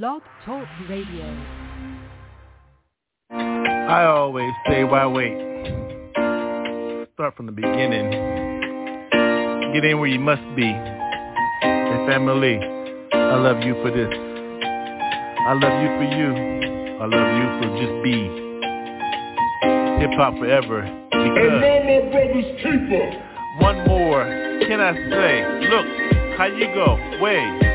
Blog Talk Radio. I always say, why wait? Start from the beginning. Get in where you must be. And family, I love you for this. I love you for you. I love you for just be. Hip hop forever. Because And no more brothers keeper. one more can I say? Look, how you go? Way,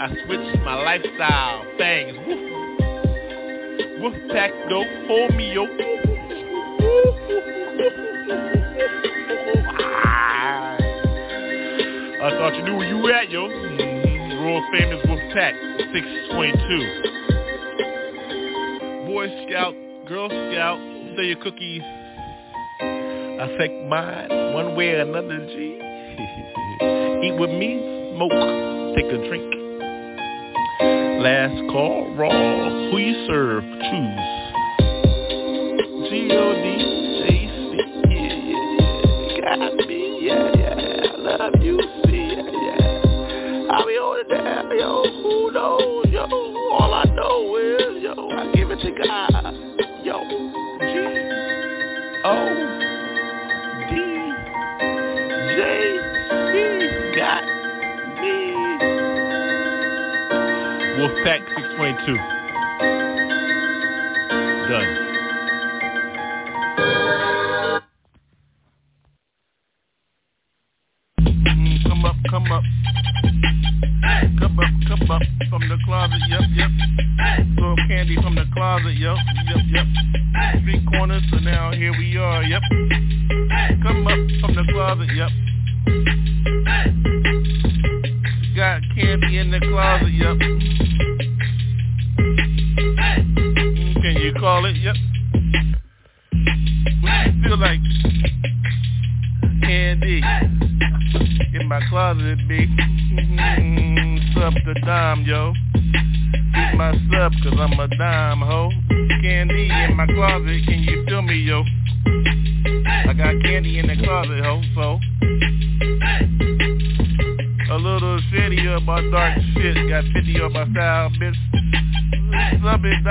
I switched my lifestyle. Things. Woof. Woof pack dope. Hold me yo. Ah. I thought you knew where you were at, yo. Mm-hmm. World famous Wolf Pack, 622. Boy Scout, Girl Scout, say your cookies. Affect mine one way or another, G. Eat with me, smoke, take a drink. Last call, raw. Who you serve, choose. G-O-D, J-C, yeah, yeah, yeah. Got me, yeah, yeah. I love you, see, yeah, yeah. I'll be on it down, yo. Who knows, 22.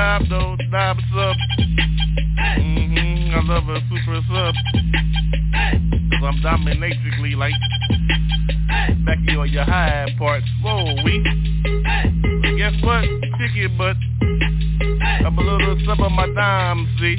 Sub it, dime, though. Dime sub. Mm-hmm. I love a super sub. Cause I'm dominatrically like back here on your high parts. Whoa, we. Guess what? Chicken butt. I'm a little sub of my dime, see.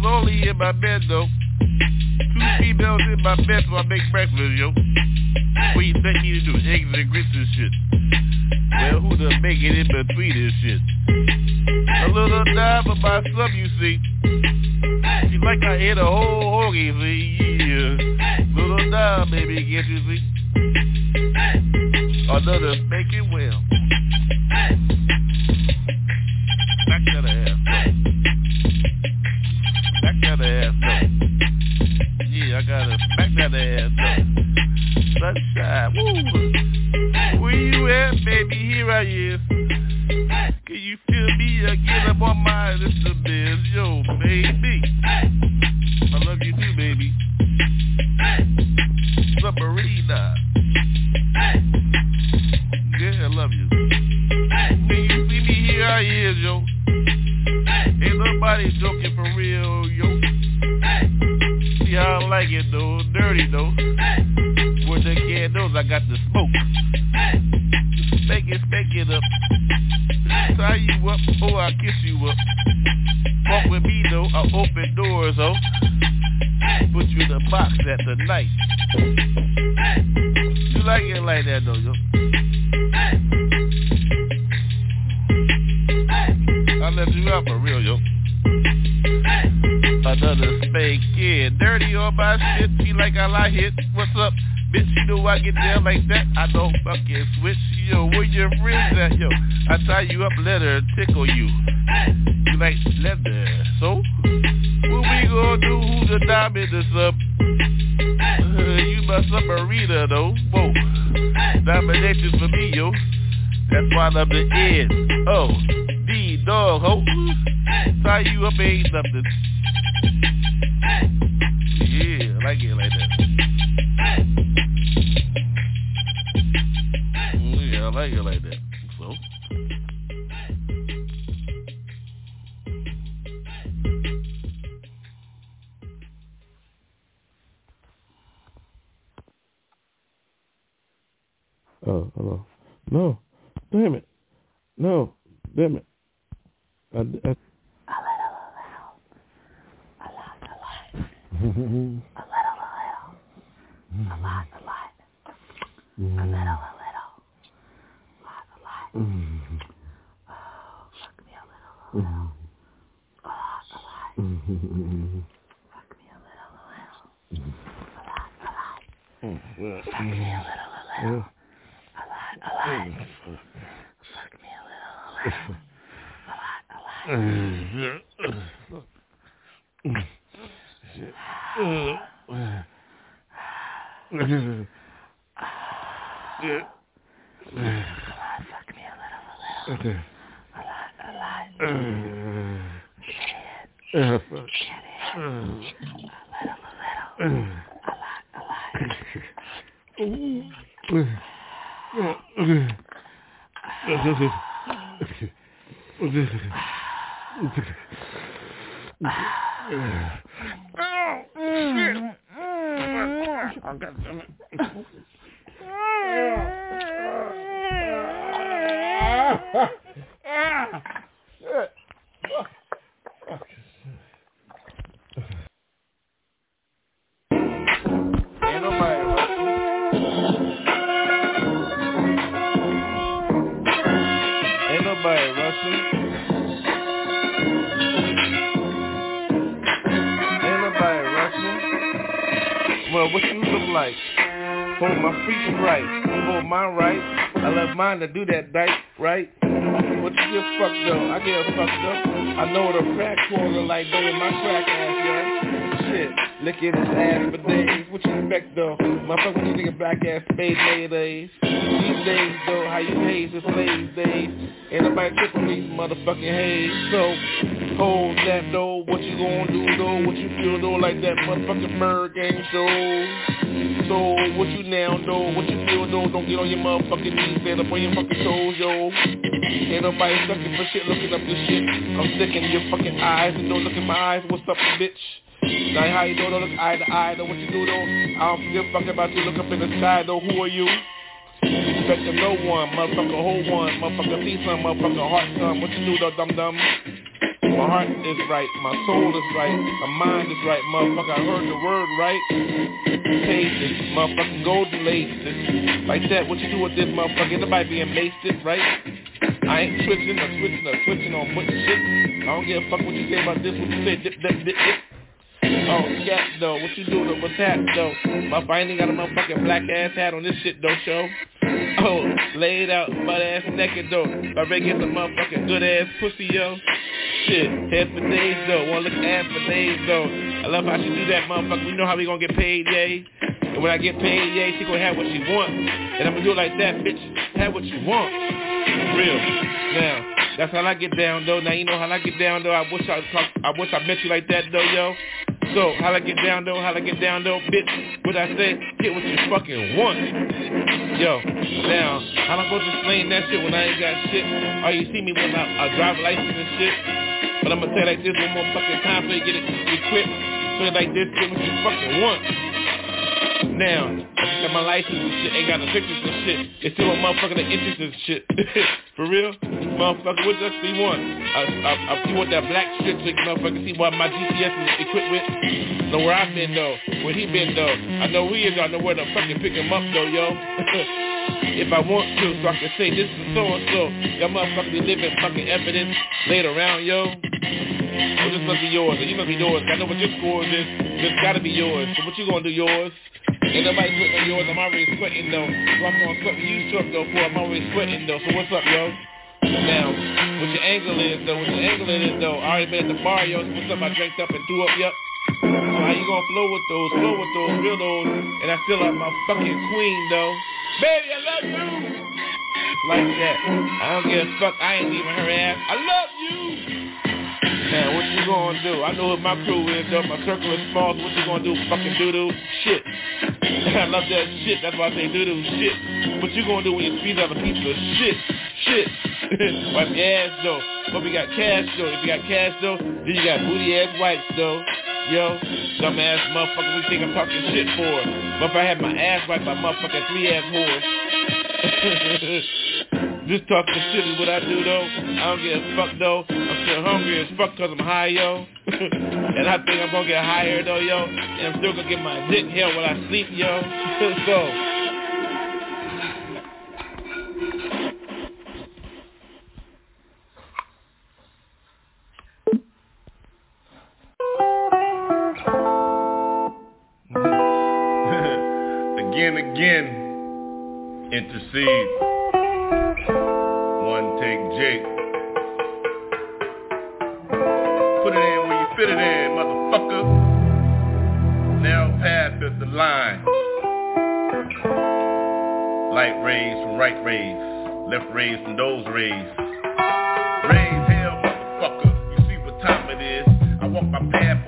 Females only in my bed, though. Two females in my bed, so I make breakfast, yo. What you think me to do? Eggs and grits and shit. Well, who to make it in between this shit? A little dime for my sub, you see. She like I hit a whole hoagie, see? Yeah. Little dime, baby, can't you see? Another spanking well. I gotta smack that ass, no. Sunshine, woo. Where you at, baby? Here I is. Can you feel me again? I'm on my little biz, yo, baby. I love you too, baby. Submarina. Yeah, I love you. When you see me here, I is, yo. Ain't nobody joking for real, yo. I like it, though. Dirty, though. Where the candles, I got the smoke. Spank it, spank it up. Tie you up, oh, I kiss you up. Walk with me, though. I open doors, oh. Put you in the box at the night. You like it like that, though, yo. I left you out for real, yo. Another spank, yeah. Dirty on my shit, feel like I like it. What's up? Bitch, you know I get down like that. I don't fucking switch. Yo, where your friends at, yo? I tie you up, let her tickle you. You like leather, so? What we gonna do? Who's the diamond or sub? Uh, you my submarina, though. Whoa. Domination for me, yo. That's why I love the end. Oh, D, dog, ho. Tie you up ain't nothing. Yeah, I like it Well, what you look like? Hold my feet right. Hold mine right. I love mine to do that dice, right? What you just fucked up? I get fucked up. I know what a crack corner like though my crack ass, yeah. Shit, licking his ass for days. What you expect though? Motherfucker, you of black ass spade nowadays? These days though, how you haze the slave days. Ain't nobody tripping these motherfucking haze. So, hold that though. What you gonna do though? What you feel though? Like that motherfucking ByrdGang show. So, what you now though? What you feel though? Don't get on your motherfucking knees. Stand up on your fucking toes, yo. Ain't nobody sucking for shit, looking up this shit. I'm sick in your fucking eyes and don't look in my eyes. What's up, bitch? Now how you know don't look eye to eye, know what you do though? I don't give a fuck about you, look up in the sky though, who are you? Respect to no one, motherfucker, hold one, motherfucker, see some, motherfucker, heart some, what you do though, dum dum? My heart is right, my soul is right, my mind is right, motherfucker, I heard the word right. Pages, motherfucking golden laces. Like that, what you do with this motherfucker? Anybody being maced, right? I ain't switching or switching or switching on putting shit. I don't give a fuck what you say about this, what you say, dip, dip, dip, dip. Oh, yeah, though, what you do though, what's that though? My ain't got a motherfucking black ass hat on this shit though, show. Oh, laid out, butt ass naked though. I ready get some motherfucking good ass pussy, yo. Shit, head for days though, wanna look ass for days though. I love how she do that, motherfucker. We know how we gonna get paid, yay. And when I get paid, yay, she gonna have what she want. And I'm gonna do it like that, bitch. Have what you want. Real. Now, that's how I get down though. Now you know how I get down though. I wish I I wish I met you like that though, yo. So how I get down though, how I get down though, bitch. What I say, get what you fucking want. Yo, now I supposed to explain that shit when I ain't got shit? All you see me with my a driver license and shit. But I'm gonna say like this one more fucking time so you get it equipped. So like this, get what you fucking want. Now, got my license and shit, ain't got no pictures and shit. It's still a motherfucker the interest and shit. For real? Motherfucker, what do you want? I, I, I, you want that black shit so can motherfucker see what my GPS is equipped with? Know where I've been though, where he been though. I know who he is, I know where to fucking pick him up though, yo. if I want to, so I can say this is so and so. Y'all motherfuckers be living fucking evidence laid around, yo. Well, this must be yours, or you must be yours. I know what your scores is. This gotta be yours. So what you gonna do yours? Ain't nobody sweating yours. I'm already sweating though. So I'm gonna sweat you truck though for I'm already sweating though. So what's up, yo? Now, what your angle is though, what your angle is though, I already been at the bar, yo, what's up, I drank up and threw up, yup. So how you gonna flow with those, flow with those, real those, and I still like my fucking queen though. Baby, I love you! Like that. I don't give a fuck, I ain't leaving her ass. I love you! Now, what you gonna do? I know what my crew is, though. My circle is small, what you gonna do? Fucking doo-doo? Shit. I love that shit. That's why I say doo-doo. Shit. What you gonna do when you squeeze out a piece of shit? Shit. Wipe your ass, though. But we got cash, though. If you got cash, though, then you got booty-ass wipes, though. Yo, dumbass motherfucker, we think I'm talking shit for. But if I had my ass wiped by motherfucking three-ass whores. Just talking shit is what I do though. I don't give a fuck though. I'm still hungry as fuck cause I'm high, yo. and I think I'm gonna get higher though, yo. And I'm still gonna get my dick held while I sleep, yo. so. again, again, intercede. One take Jake. Put it in where you fit it in, motherfucker. Now path is the line. Light rays from right rays, left rays from those rays. Rays, hell, motherfucker. You see what time it is. I walk my path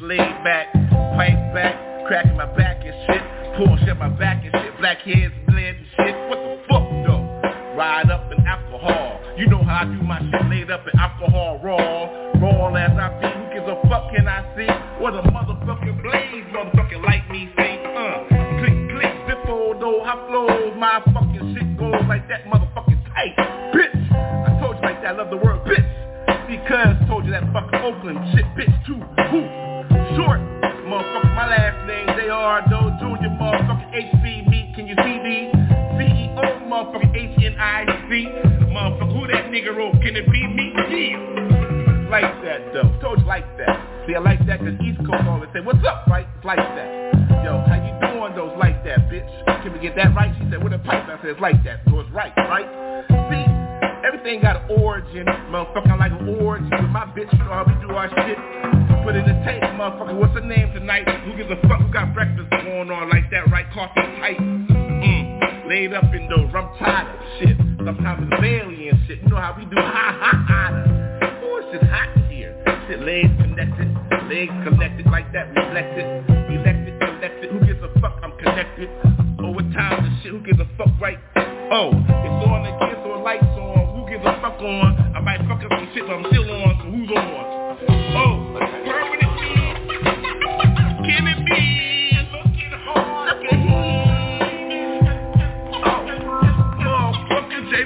laid back. Pipe back, cracking my back and shit. Pull shit my back and shit. Black heads bled and shit. What the fuck though? Ride up in alcohol. You know how I do my shit laid up in alcohol. Raw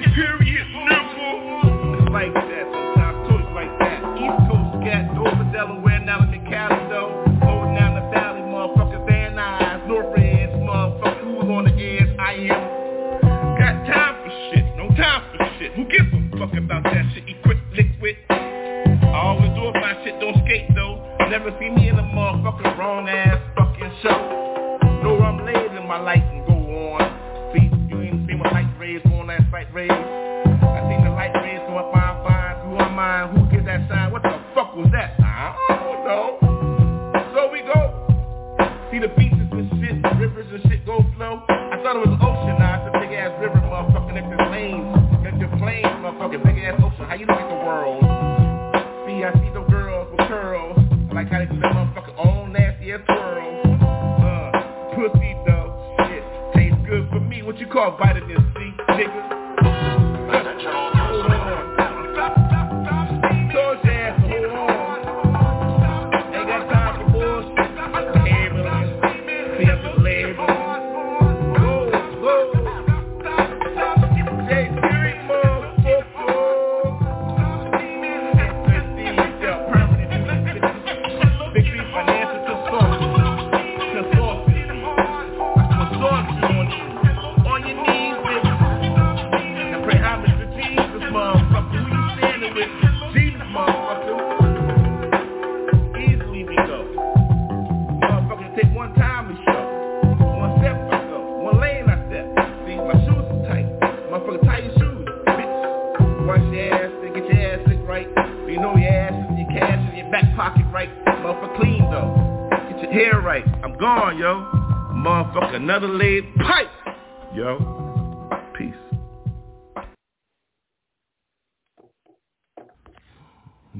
motherfucker,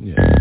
Yeah.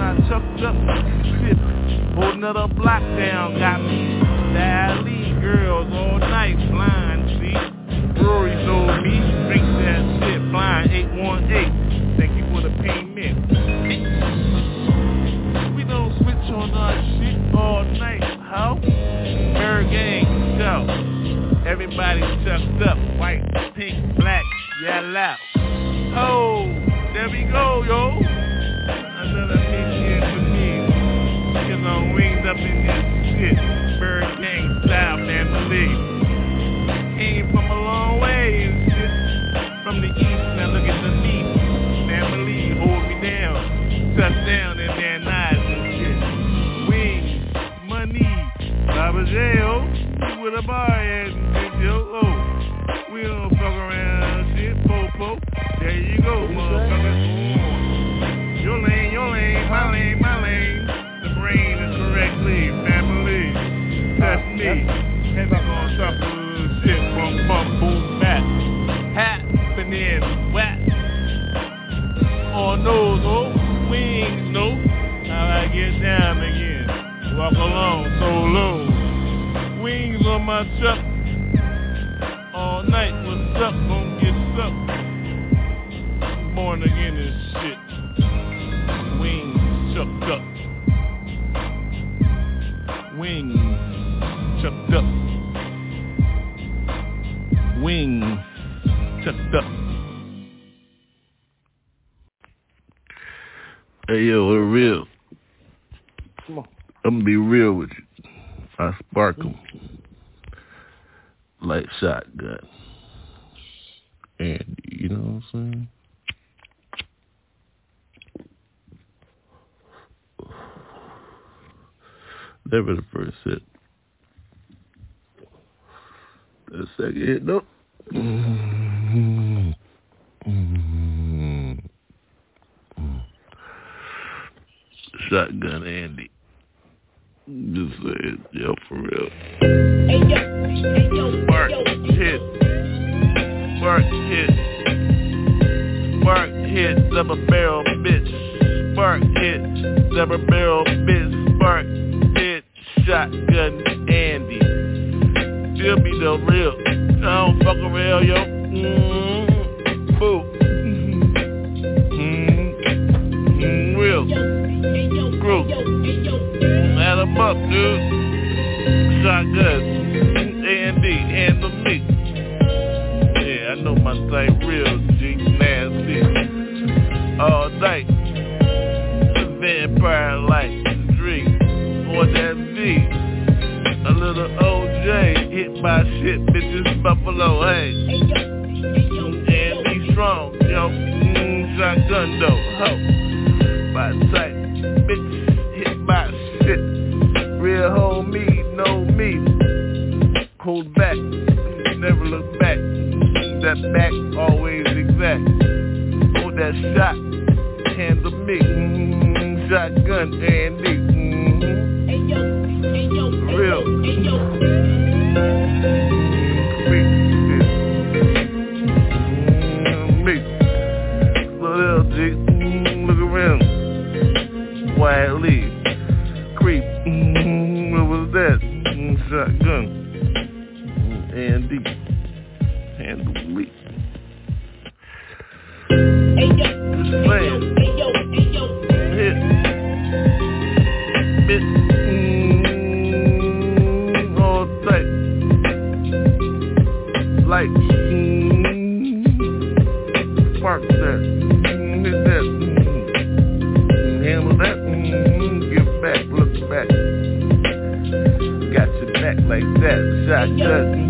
Up on chucked up shit. Hold another block down, got me. Dally girls all night, blind, see? Rory told me, drink that shit, blind 818. Thank you for the payment. We don't switch on our shit all night, how? Her gang, show. Everybody shit. Like shotgun. And you know what I'm saying? That was the first hit. The second hit, nope. Shotgun Andy. Just saying, yo, for real. Mark hit. Mark hit. Mark hit. Double barrel bitch. Mark hit. Double barrel bitch. Mark hit. Shotgun Andy. Still be the real. I don't fuck around, yo. Mm-hmm. Boo. Up, dude. Shotgun. A and D. Handle me. Yeah, I know my thing real. G nasty. All night. Vampire light. Drink. Or that V. A little OJ. Hit by shit, bitches. Buffalo. Hey. And be strong, yo. Mm, shotgun though. Ho. By sight. Bitch. By shit. Real know me. Hold back, never look back. That back always exact. Hold that shot, handle me. Mm, shotgun, Andy. Mm, real. Andy. Handle me. Saying. Hit. Bitch. Mm, all tight. Like. Mm, spark that. Mm, hit that. Mm, handle that. Mm, give back. Look back. Got your back like that. Mm,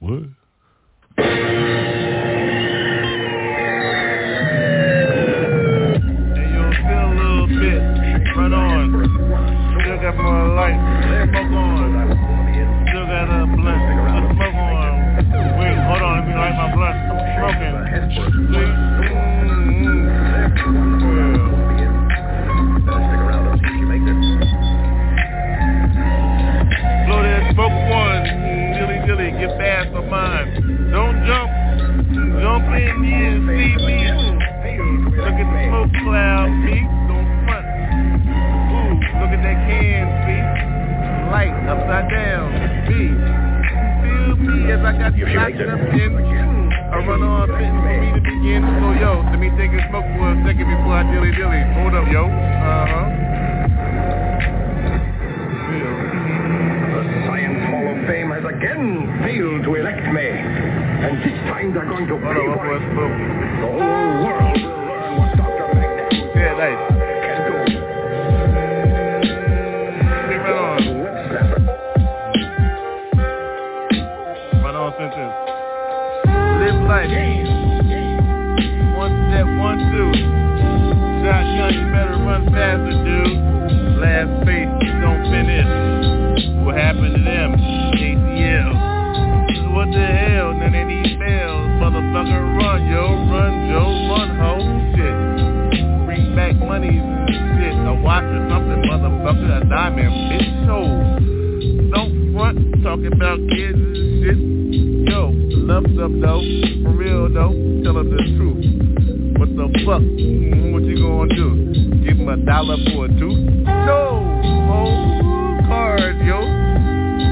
what? Hey, feel a little bit. On. Still got. Smoke on. Still got a blunt. Smoke on. Wait, hold on. Let me light my blunt. Smoking. See? Upside down, me. Feel me as I got you locked up in. I run on fitting for me to begin. So yo, let me take a smoke for a second before I dilly dilly. Hold up, yo. Uh huh. Science Hall of Fame has again failed to elect me. And this time they're going to Hold pay for it. The whole world better run faster. Last space, don't finish. What happened to them? ATL. What the hell? None of these bells. Motherfucker, run, yo. Run, Joe. Run, ho. Shit. Bring back money shit. A watch or something, motherfucker. A diamond, bitch. So, don't front talking about kids and shit. Yo, love stuff though, for real though. Tell them the truth. What the fuck? Mm, What you gonna do? Dollar for a tooth? No, oh, card, yo.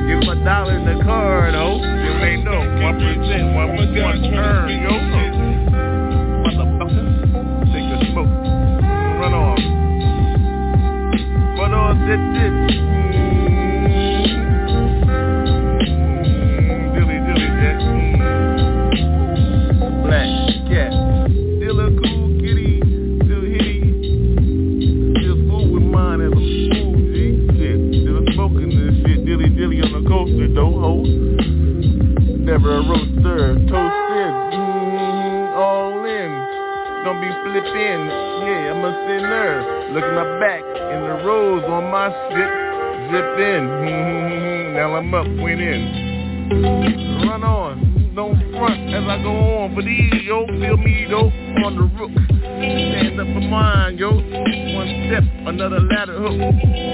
Give him a dollar in the card, ho. You ain't no one percent, one one turn, yo. Motherfucker, take a smoke, run on, run on, this, this. Roaster. Toasted. Mm, all in. Don't be flipping. Yeah, I'm a sinner. Look at my back in the rose on my shit. Zip in. Mm, now I'm up, went in. Run on, don't front as I go on. For these, yo, feel me, though, on the roof. Stand up for mine, yo. One step, another ladder hook.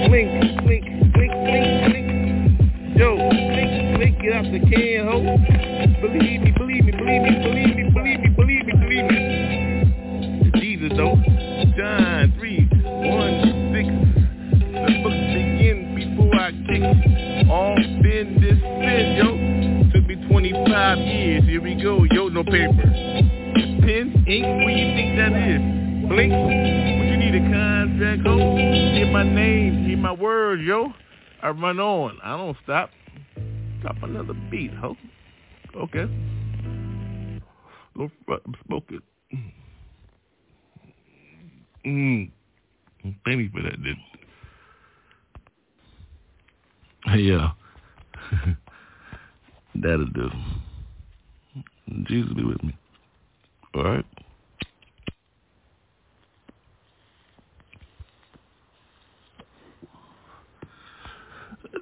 Blink, blink, blink, blink, blink. Yo, blink, blink, get out the can, ho. Believe me, believe me, believe me, believe me, believe me, believe me, believe me. Jesus, though. John 3, 1, 6. The book begin before I kick off in this spin, yo. Took me 25 years. Here we go, yo, no paper. Pen, ink, what you think that is? Blink, what you need a contract, ho? Hear my name, hear my word, yo. I run on, I don't stop. Drop another beat, ho. Okay. Go I'm smoking. Mm. Thank me for that, dude. Hey, yeah. That'll do. Jesus be with me. All right?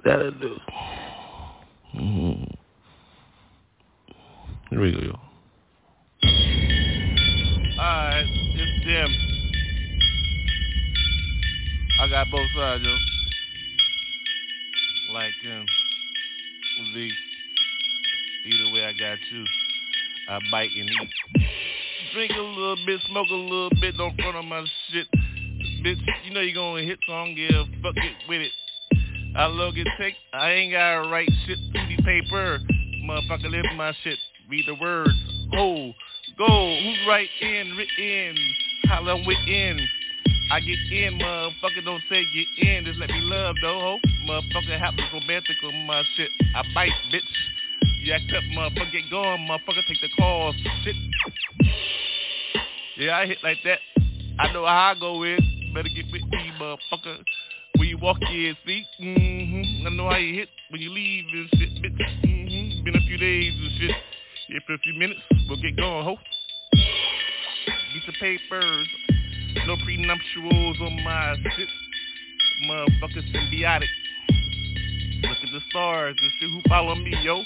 That'll do. Mm. Here we go. Alright, it's them. I got both sides, yo. Like um, V. Either way, I got you. I bite and eat. Drink a little bit, smoke a little bit, don't front on my shit. Bitch, you know you gonna hit, song, give fuck it with it. I love it take, I ain't gotta write shit to the paper. Motherfucker, live my shit, read the words. Oh, go, who's right in, written, holla within. I get in, motherfucker, don't say get in, just let me love though, ho. Motherfucker, happens romantic on my shit. I bite, bitch. You act up, motherfucker, get going, motherfucker, take the calls, shit. Yeah, I hit like that. I know how I go in. Better get with me, motherfucker. When you walk in, see? Mm-hmm. I know how you hit when you leave and shit, bitch. Mm-hmm. Been a few days and shit. Here for a few minutes. We'll get going, ho. Get the papers. No prenuptials on my shit. Motherfucker symbiotic. Look at the stars and shit who follow me, yo.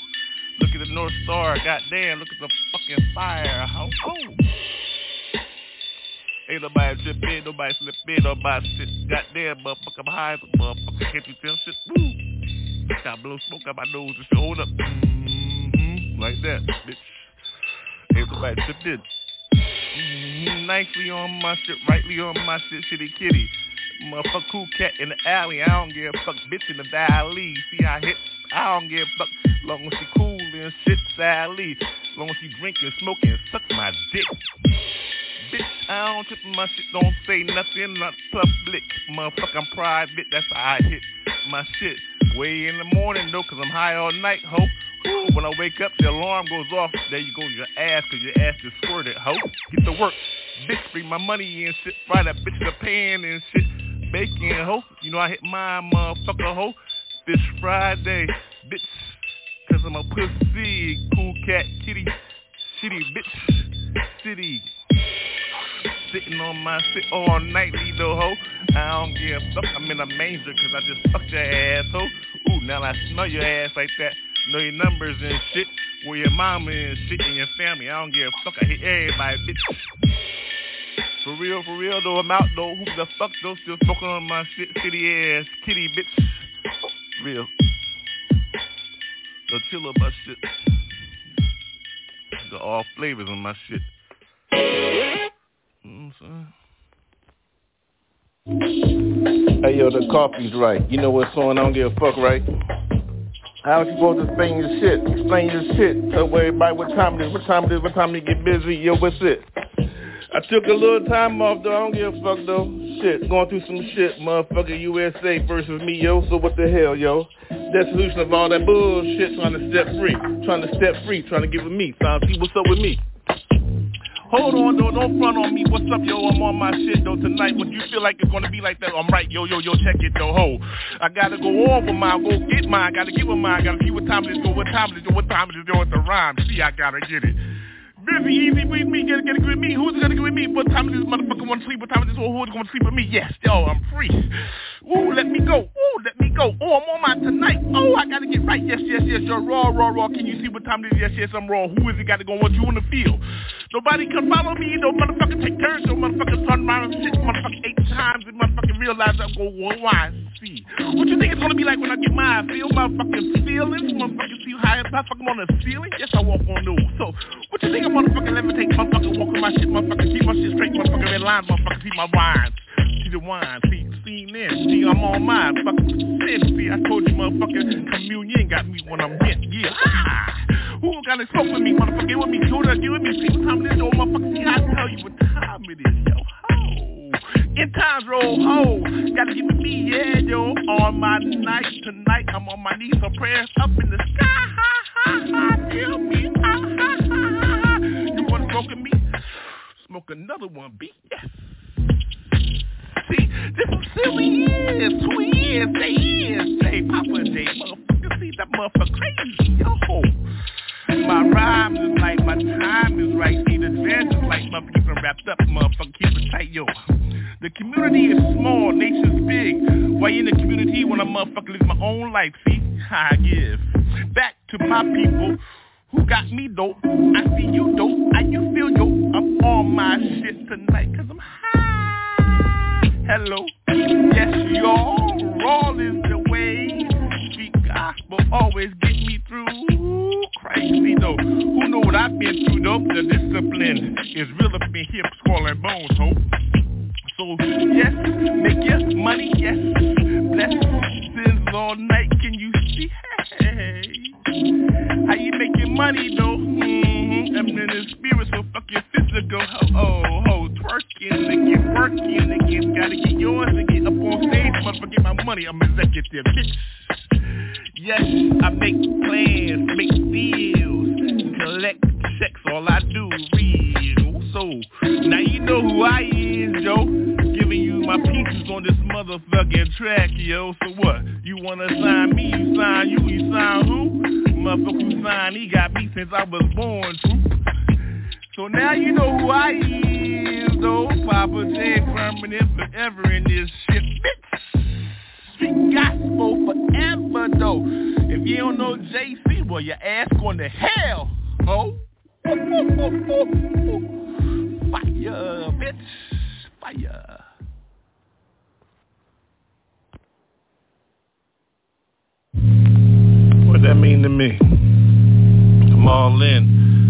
Look at the North Star. Goddamn, look at the fucking fire. How? Oh. Ain't nobody trip in, nobody slip in, nobody shit. Goddamn, motherfucker, I'm high as a motherfucker. Can't you tell shit? Woo. Got blow smoke out my nose and shit. Hold up. Mm. Like that, bitch. Trip in. Mm-hmm. Nicely on my shit, rightly on my shit, shitty kitty. Motherfucker, cool cat in the alley. I don't give a fuck, bitch in the valley. See, I hit. I don't give a fuck. Long as she cool and shit, Sally. Long as she drinking, smoking, suck my dick. Bitch, I don't trip my shit, don't say nothing, not public. Motherfucker, I'm private, that's how I hit my shit. Way in the morning though, cause I'm high all night, ho. When I wake up, the alarm goes off. There you go, your ass, cause your ass is squirted, ho. Get to work. Bitch, bring my money in, shit. Fry that bitch the pan and shit. Bacon, ho. You know I hit my motherfucker, ho. This Friday, bitch. Cause I'm a pussy, cool cat, kitty, shitty bitch, city. Sitting on my shit all nightly though, ho. I don't give a fuck, I'm in a manger cause I just fucked your ass, ho. Ooh, now I smell your ass like that. Know your numbers and shit. Where your mama and shit and your family. I don't give a fuck, I hit everybody, bitch. For real, for real though, I'm out though. Who the fuck though? Still smoking on my shit, city ass, kitty bitch. Real. So chill up my shit. Got all flavors on my shit. You know what I'm saying? Hey yo, the coffee's right. You know what's on? I don't give a fuck, right? How you supposed to explain your shit? Explain your shit. Tell everybody what time it is, what time it is, what time you get busy. Yo, what's it? I took a little time off though, I don't give a fuck though. Shit, going through some shit, motherfucker USA versus me, yo, so what the hell, yo? Dissolution of all that bullshit, trying to step free, trying to step free, trying to give it me, trying to what's up with me. Hold on though, don't front on me, what's up yo, I'm on my shit though tonight, would you feel like it's gonna be like that? I'm right, yo, yo, yo, check it though, ho. I gotta go on with mine, go get mine, gotta get with mine, gotta see what time it is, yo, what time it is, yo, what time it is, yo, at the rhyme, see I gotta get it. Busy, easy, with me, get, get agree with me. Who's gonna agree with me? What time is this motherfucker wanna sleep? What time is this whole hood gonna sleep with me? Yes, yo, I'm free. Ooh, let me go. Ooh, let me go. Oh, I'm on my tonight. Oh, I gotta get right. Yes, yes, yes, you're raw, raw, raw. Can you see what time it is? Yes, yes, I'm raw. Who is it got to go? What you in the field? Nobody can follow me. No motherfucker take turns. No motherfucker turn around and shit. Motherfucker eight times and motherfucking realize I'm going one wine. See. What you think it's gonna be like when I get mine? Feel motherfucking feelings? Motherfucking see high motherfucker on the ceiling? Yes, I walk on those. So, what you think I'm motherfucking levitate? Motherfucker walking my shit. Motherfucker keep my shit straight. Motherfucker in line. Motherfucker see my wines. See the wine. See, see in. See, I'm on mine. Fucking. See, I told you motherfucking communion got me when I'm bent. Yeah. Ah. Who got to smoke with me? Motherfucker, get with me. Do that, get with me. See what time it is, yo. Motherfucker, see, I tell you what time it is, yo. Ho. In times roll, ho. Gotta with me, yeah, yo. On my night tonight, I'm on my knees, so prayers up in the sky. Ha, ha, ha. Tell me, ha, ha, ha, ha. You wanna smoke with me? Smoke another one, B. Yes. See, this is silly is, two years, they is, they Papa J, motherfucker, see that motherfucker crazy, yo. My rhymes is like, my time is right, see the dance is like, motherfucker, keep it wrapped up, motherfucker, keep it tight, yo. The community is small, nation's big. Why in the community when a motherfucker lives my own life, see? I give back to my people who got me dope. I see you dope. How you feel dope? I'm on my shit tonight cause I'm high. Hello. Yes, y'all. Roll is the way. Speak gospel always get me through. Crazy though. Who know what I've been through though? The discipline is real up in here, skull and bones, hope. So yes, make your money, yes. Blessings all night, can you see? Hey, how you making money though? Mm-hmm. In the spirit, so fuck your physical. Oh, oh, oh, twerking to get working again. Gotta get yours to get up on stage, motherfucker. Get my money. I'm executive. Yes, I make plans, make deals, collect checks. All I do real. So now you know who I is, yo. Giving you my pieces on this motherfucking track, yo. So what? You wanna sign me? You sign you? You sign who? Motherfucker sign? He got me since I was born, true. So now you know who I is, though. Papa J permanent forever in this shit, bitch. Street gospel forever, though. If you don't know JC, well, your ass going to hell, oh. Fire, bitch. Fire. What that mean to me? I'm all in.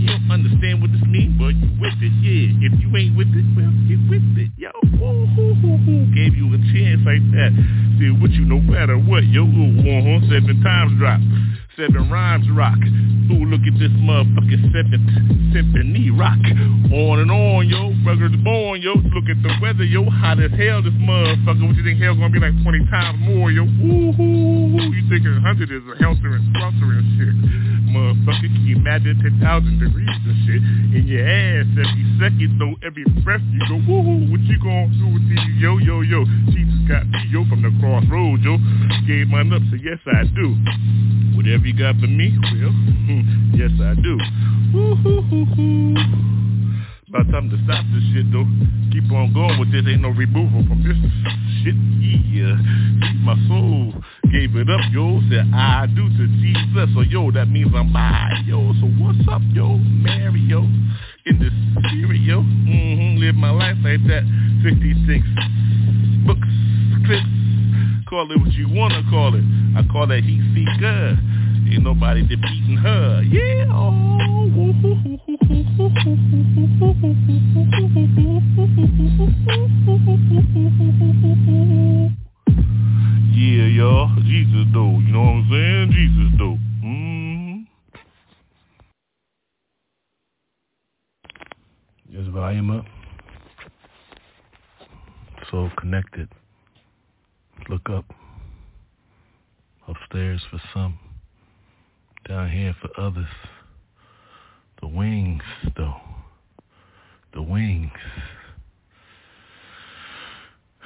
You don't understand what this means, but you with it, yeah. If you ain't with it, well, get with it, yo. Woo, hoo, hoo, hoo. Gave you a chance like that. See what you no matter what, yo. Uh-huh. Seven times drop. Seven rhymes rock. Ooh, look at this motherfucking seventh symphony rock. On and on, yo. Brother's born, yo. Look at the weather, yo. Hot as hell, this motherfucker. What you think hell's gonna be like 20 times more, yo? Ooh, hoo, hoo. You think 100 is a helter and shelter and shit. Motherfucker, can you imagine 10,000 degrees and shit in your ass every second, though, every breath you go, woo what you gonna do with these, yo, yo, yo. Jesus got me, yo, from the crossroads, yo. Gave mine up, so yes, I do. Whatever you got for me, well, hmm. Yes, I do. Woo-hoo-hoo-hoo. About time to stop this shit though. Keep on going with this. Ain't no removal from this shit. Yeah. My soul gave it up, yo. Said I do to Jesus. So yo, that means I'm by, yo. So what's up, yo? Mario. In the yo. Mm-hmm. Live my life like that. 56 books, clips. Call it what you wanna call it. I call that heat seeker. Ain't nobody defeating her. Yeah. Yeah, y'all. Jesus though. You know what I'm saying? Jesus though. Mm. Just volume up. So connected. Look up. Upstairs for some. Down here for others. The wings, though. The wings.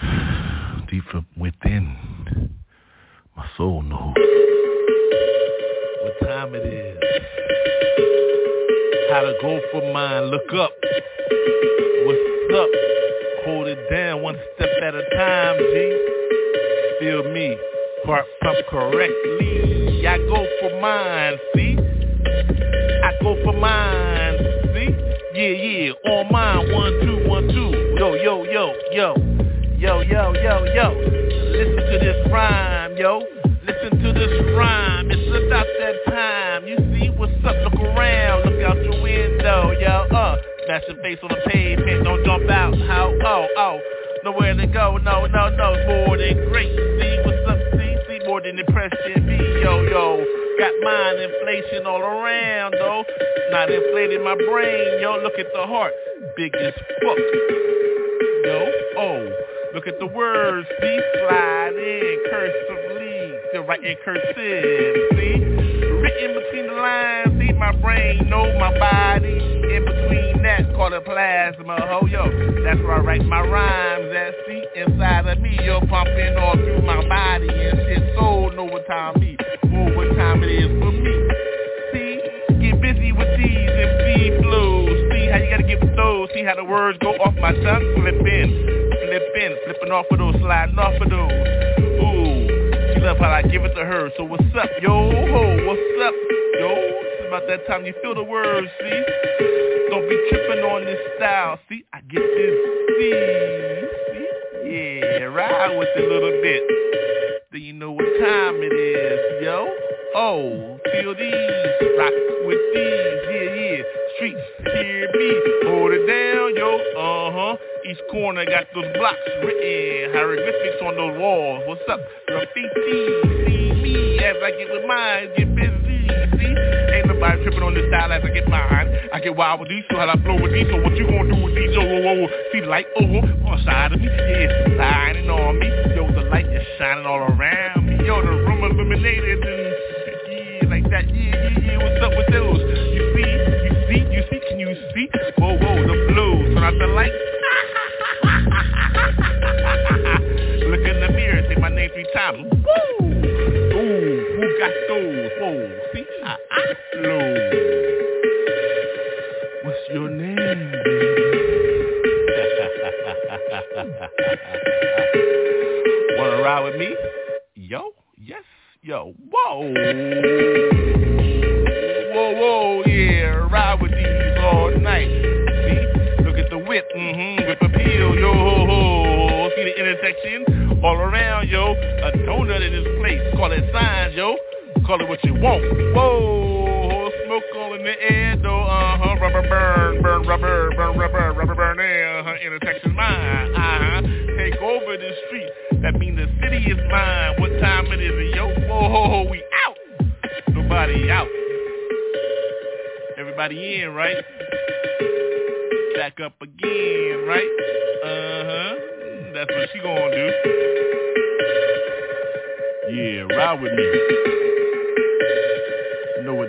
Deep from within. My soul knows what time it is. How to go for mine. Look up. What's up? Hold it down one step at a time, G. Feel me, part pump correctly. I go for mine, see? I go for mine, see? Yeah, yeah, on mine, one, two, one, two. Yo, yo, yo, yo. Yo, yo, yo, yo. Listen to this rhyme, yo. Listen to this rhyme. It's about that time. You see what's up? Look around. Look out your window, yo. Uh, smash your face on the pavement. Don't jump out. How? Oh, oh. Nowhere to go. No, no, no. More than great. See what's up? See, than impression. Me, yo, yo. Got mind inflation all around, though. Not inflating my brain, yo. Look at the heart. Big as fuck. Yo, oh. Look at the words, see, slide in cursively, still write in cursive, see, written between the lines, see, my brain know my body, in between that, call it plasma, ho, yo, that's where I write my rhymes at, see, inside of me, yo, pumping all through my body. And shit, soul know what time me, oh, what time it is for me, see, get busy with these MC flows, see how you gotta get with those, see how the words go off my tongue, flip in, flipping, flipping off of those, sliding off of those. Ooh, how I give it to her. So what's up, yo? Ho, what's up, yo? It's about that time you feel the words, see? Don't be tripping on this style, see? I get this, see? See? Yeah, ride with it a little bit. Then you know what time it is, yo? Oh, feel these, rock with these, yeah, yeah. Streets, hear me, hold it down, yo, uh-huh. Each corner got those blocks written, hieroglyphics on those walls. What's up? Graffiti, see me as I get with mine, get busy, see? Ain't nobody tripping on this style as I get mine. I get wild with these, so how I flow with these, so what you gonna do with these? Oh, oh, oh, see the light, oh, oh, on the side of me, yeah, it's shining on me. Yo, the light is shining all around me. Yo, the room illuminated and yeah, like that, yeah, yeah, yeah, what's up with those? You see, you see, can you see? Whoa, whoa, the blues, turn out the lights. Look in the mirror, say my name three times. Woo! Ooh, who got those? Whoa, see, I, I flow. You want. Whoa, smoke all in the air, though, uh-huh. Rubber burn, burn rubber, burn rubber, rubber burn air, uh-huh. Intersection mine, uh-huh. Take over the street. That mean the city is mine. What time it is, yo? Whoa, we out. Nobody out. Everybody in, right? Back up again, right? Uh-huh. That's what she gonna do. Yeah, ride with me.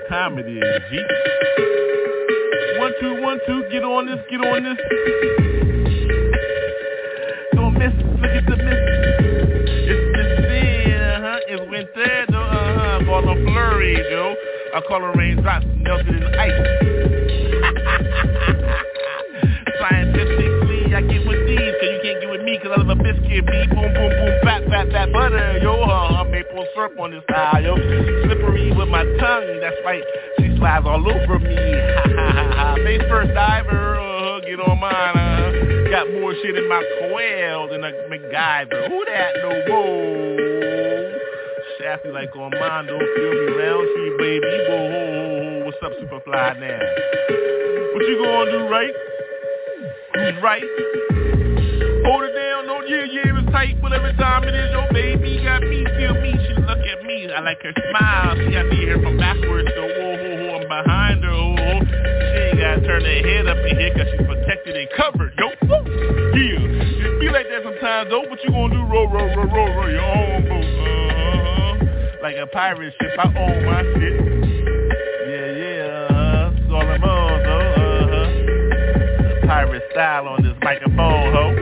Time it is, G. One, two, one, two, get on this, get on this. Don't miss, look at the miss. It's Miss uh-huh. It's winter, though, uh-huh. Call them flurries, yo. I call them raindrops melted in ice. Scientifically, I get with these, cause you can't get with me, cause I love a biscuit, beat, boom, boom, boom, fat, fat, fat butter, yo, uh, maple syrup on this style, yo, my tongue, that's right, she slides all over me, ha, ha, ha, ha, face first diver, uh, get on mine, uh, got more shit in my coil than a MacGyver, who that, no, whoa, Shafty like don't feel me round tree, baby, whoa, what's up, Superfly now, what you gonna do, right? Who's right? Hold it down, no yeah, yeah, it's tight, but every time it is your baby got me, feel me, she I like her smile, she got me here from backwards, so whoa, whoa, whoa, I'm behind her, oh, oh. she ain't gotta turn her head up in here, cause she's protected and covered, yo, woo, yeah, it be like that sometimes, though, what you gonna do, row, row, row, row, row, your own boat, uh-huh, like a pirate ship, I own my shit, yeah, yeah, uh-huh, that's all I'm on, though, pirate style on this microphone, ho.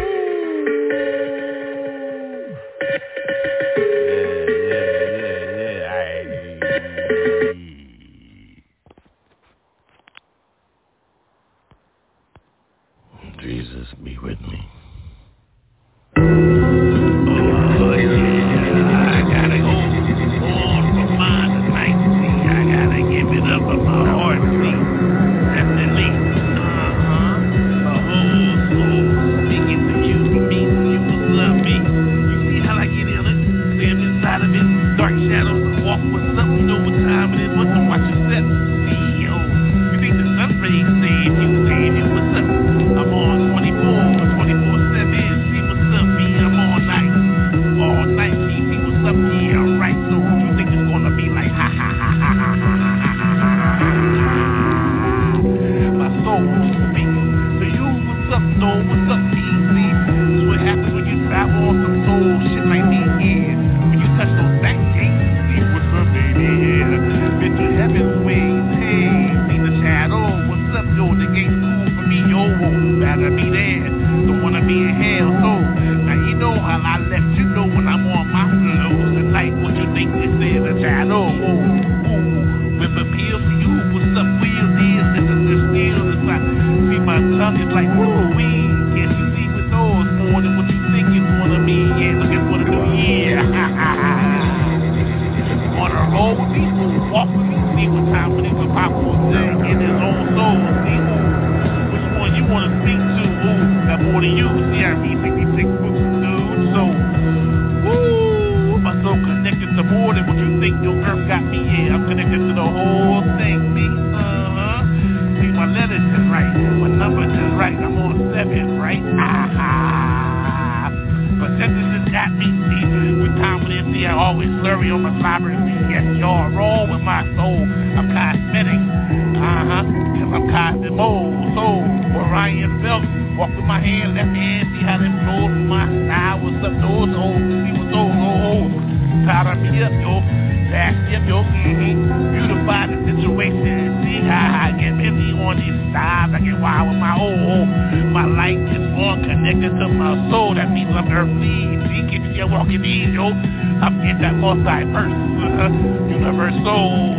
multiverse, uh, universal,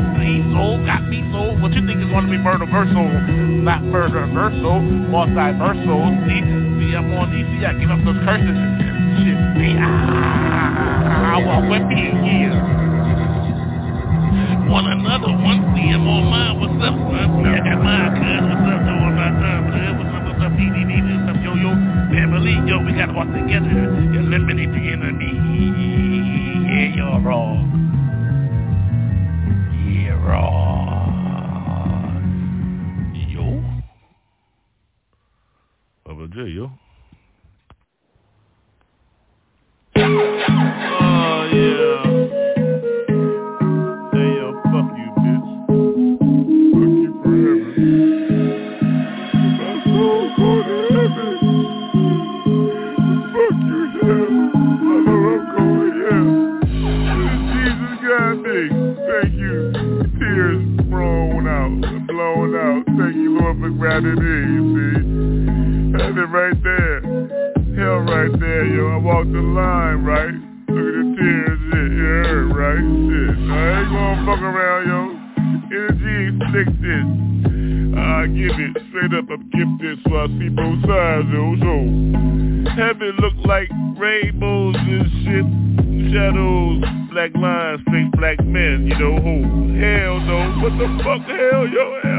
soul, got me soul. What you think is going to be universal? not murderversal, multiversal. See, see, I'm on DC, I give up those curses. Shit, see, ah, I walk with me, here. one another one. See him on mine. What's up, son? I got mine, cuz. What's up, though? On my time, cuz. What's up, what's up, DDD? What's up, yo, yo? Family, yo, we got to walk together. I see both sides of the Heaven look like rainbows and shit. Shadows, black lines, fake black men, you know who. Hell no, what the fuck, hell, yo, hell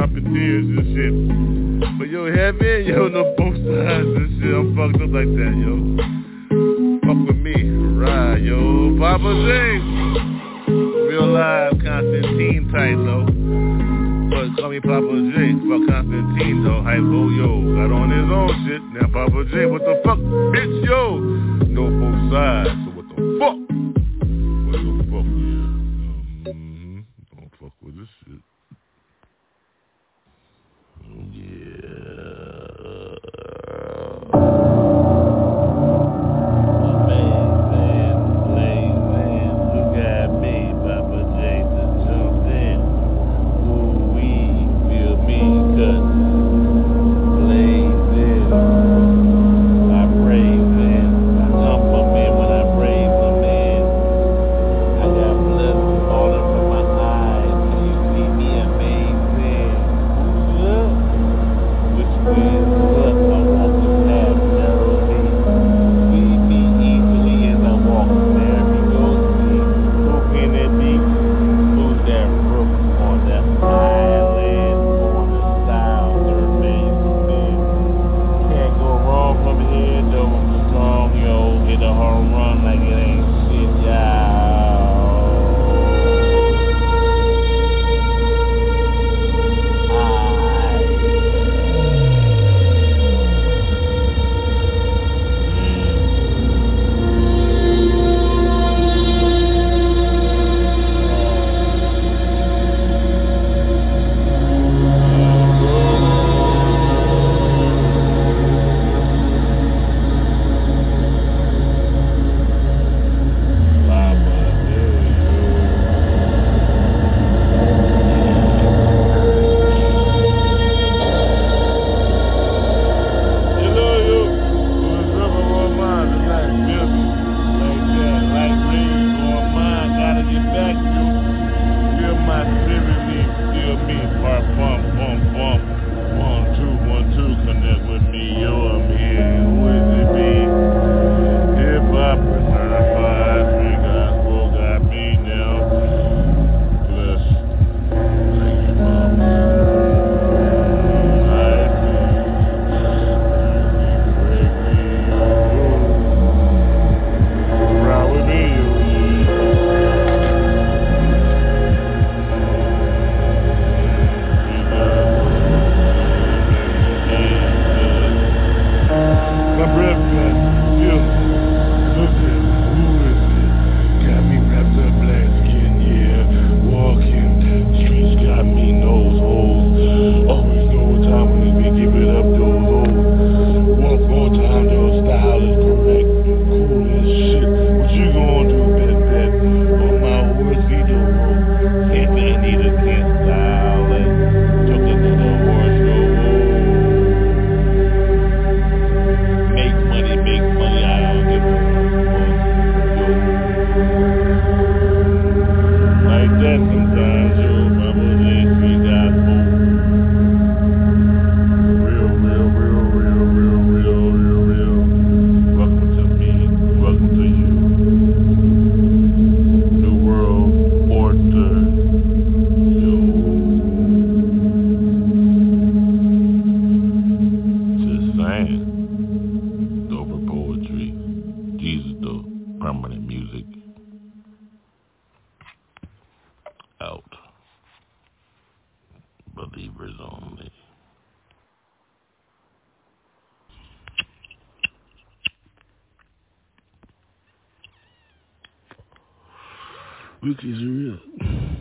dropping tears and shit. But yo, heavy and yo, no both sides and shit. I'm fucked up like that, yo. Fuck with me, right, yo. Papa J. Real live Constantine tight, though. But call me Papa J. Fuck Constantine, though. Hypo, yo. Got on his own shit. Now Papa J, what the fuck? out. Believers only. Wiki's real.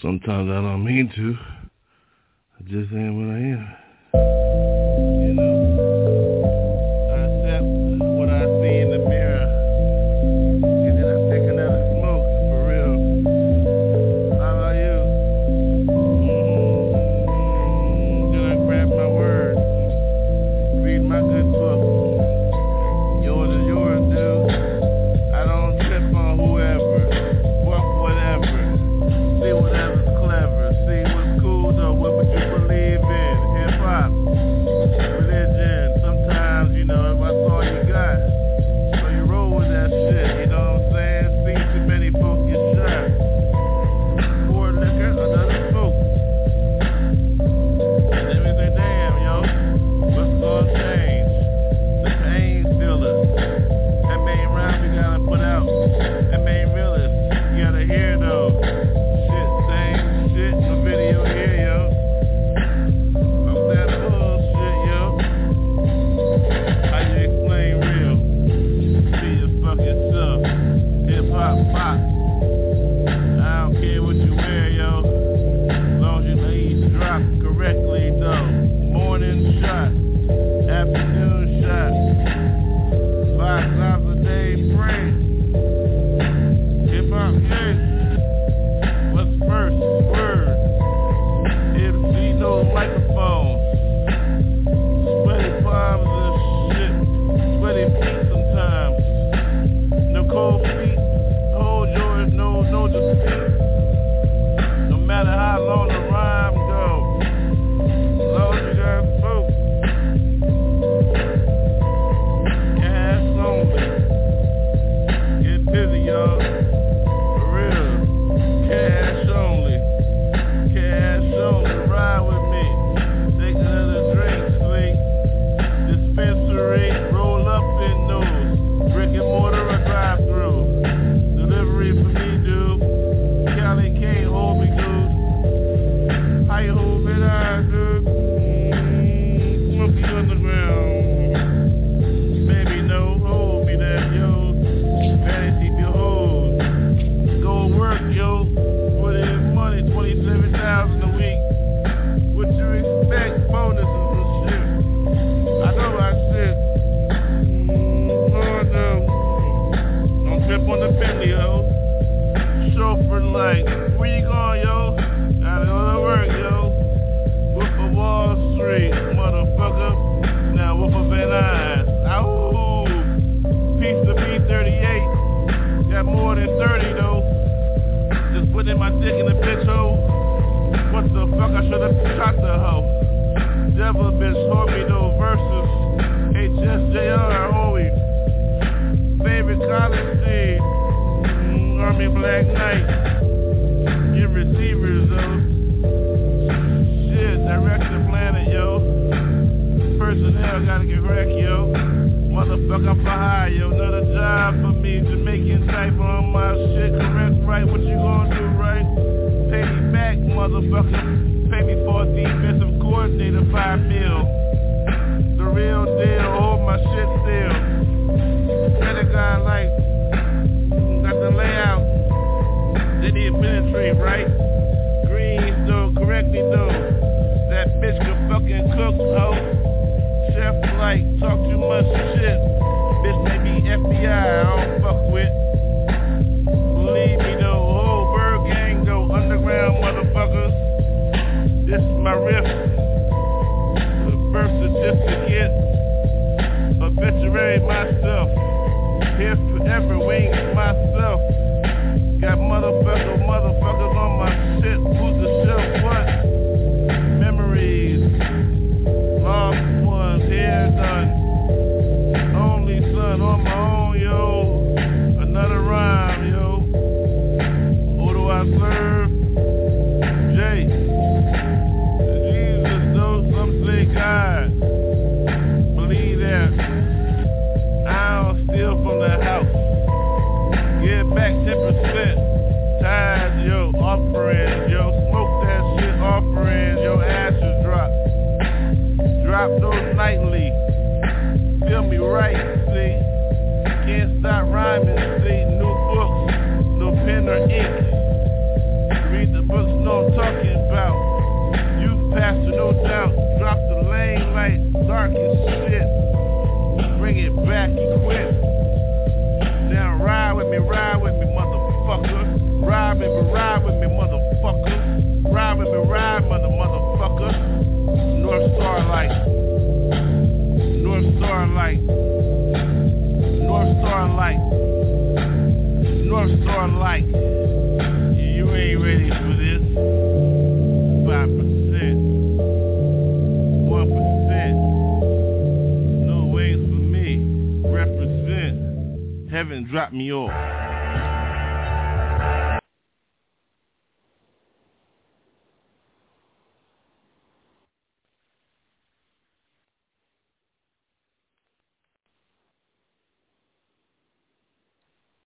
Sometimes I don't mean to. I just am what I am. You know?